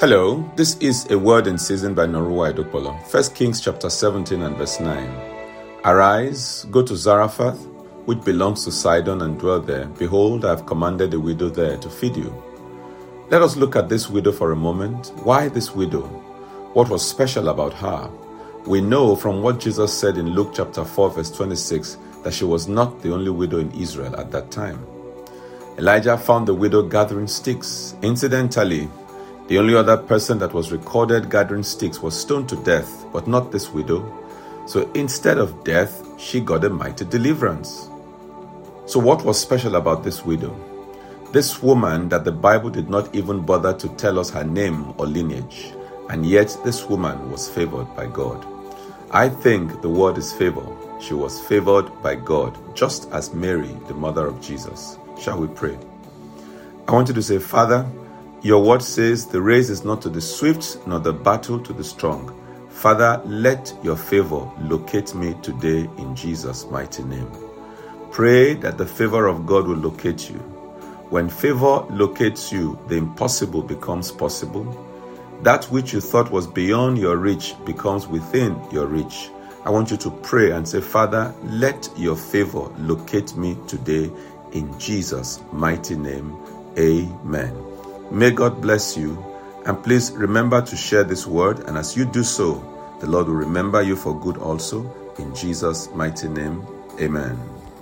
Hello, this is a word in season by Noruwa Edokpolo. 1 Kings chapter 17 and verse 9. Arise, go to Zarephath, which belongs to Sidon, and dwell there. Behold, I have commanded a widow there to feed you. Let us look at this widow for a moment. Why this widow? What was special about her? We know from what Jesus said in Luke chapter 4, verse 26, that she was not the only widow in Israel at that time. Elijah found the widow gathering sticks. Incidentally, the only other person that was recorded gathering sticks was stoned to death, but not this widow. So instead of death, she got a mighty deliverance. So, what was special about this widow? This woman that the Bible did not even bother to tell us her name or lineage, and yet this woman was favored by God. I think the word is favor. She was favored by God, just as Mary, the mother of Jesus. Shall we pray? I want you to say, Father, your word says, The race is not to the swift, nor the battle to the strong. Father, let your favor locate me today in Jesus' mighty name. Pray that the favor of God will locate you. When favor locates you, the impossible becomes possible. That which you thought was beyond your reach becomes within your reach. I want you to pray and say, Father, let your favor locate me today in Jesus' mighty name. Amen. May God bless you. And please remember to share this word. And as you do so, the Lord will remember you for good also. In Jesus' mighty name, amen.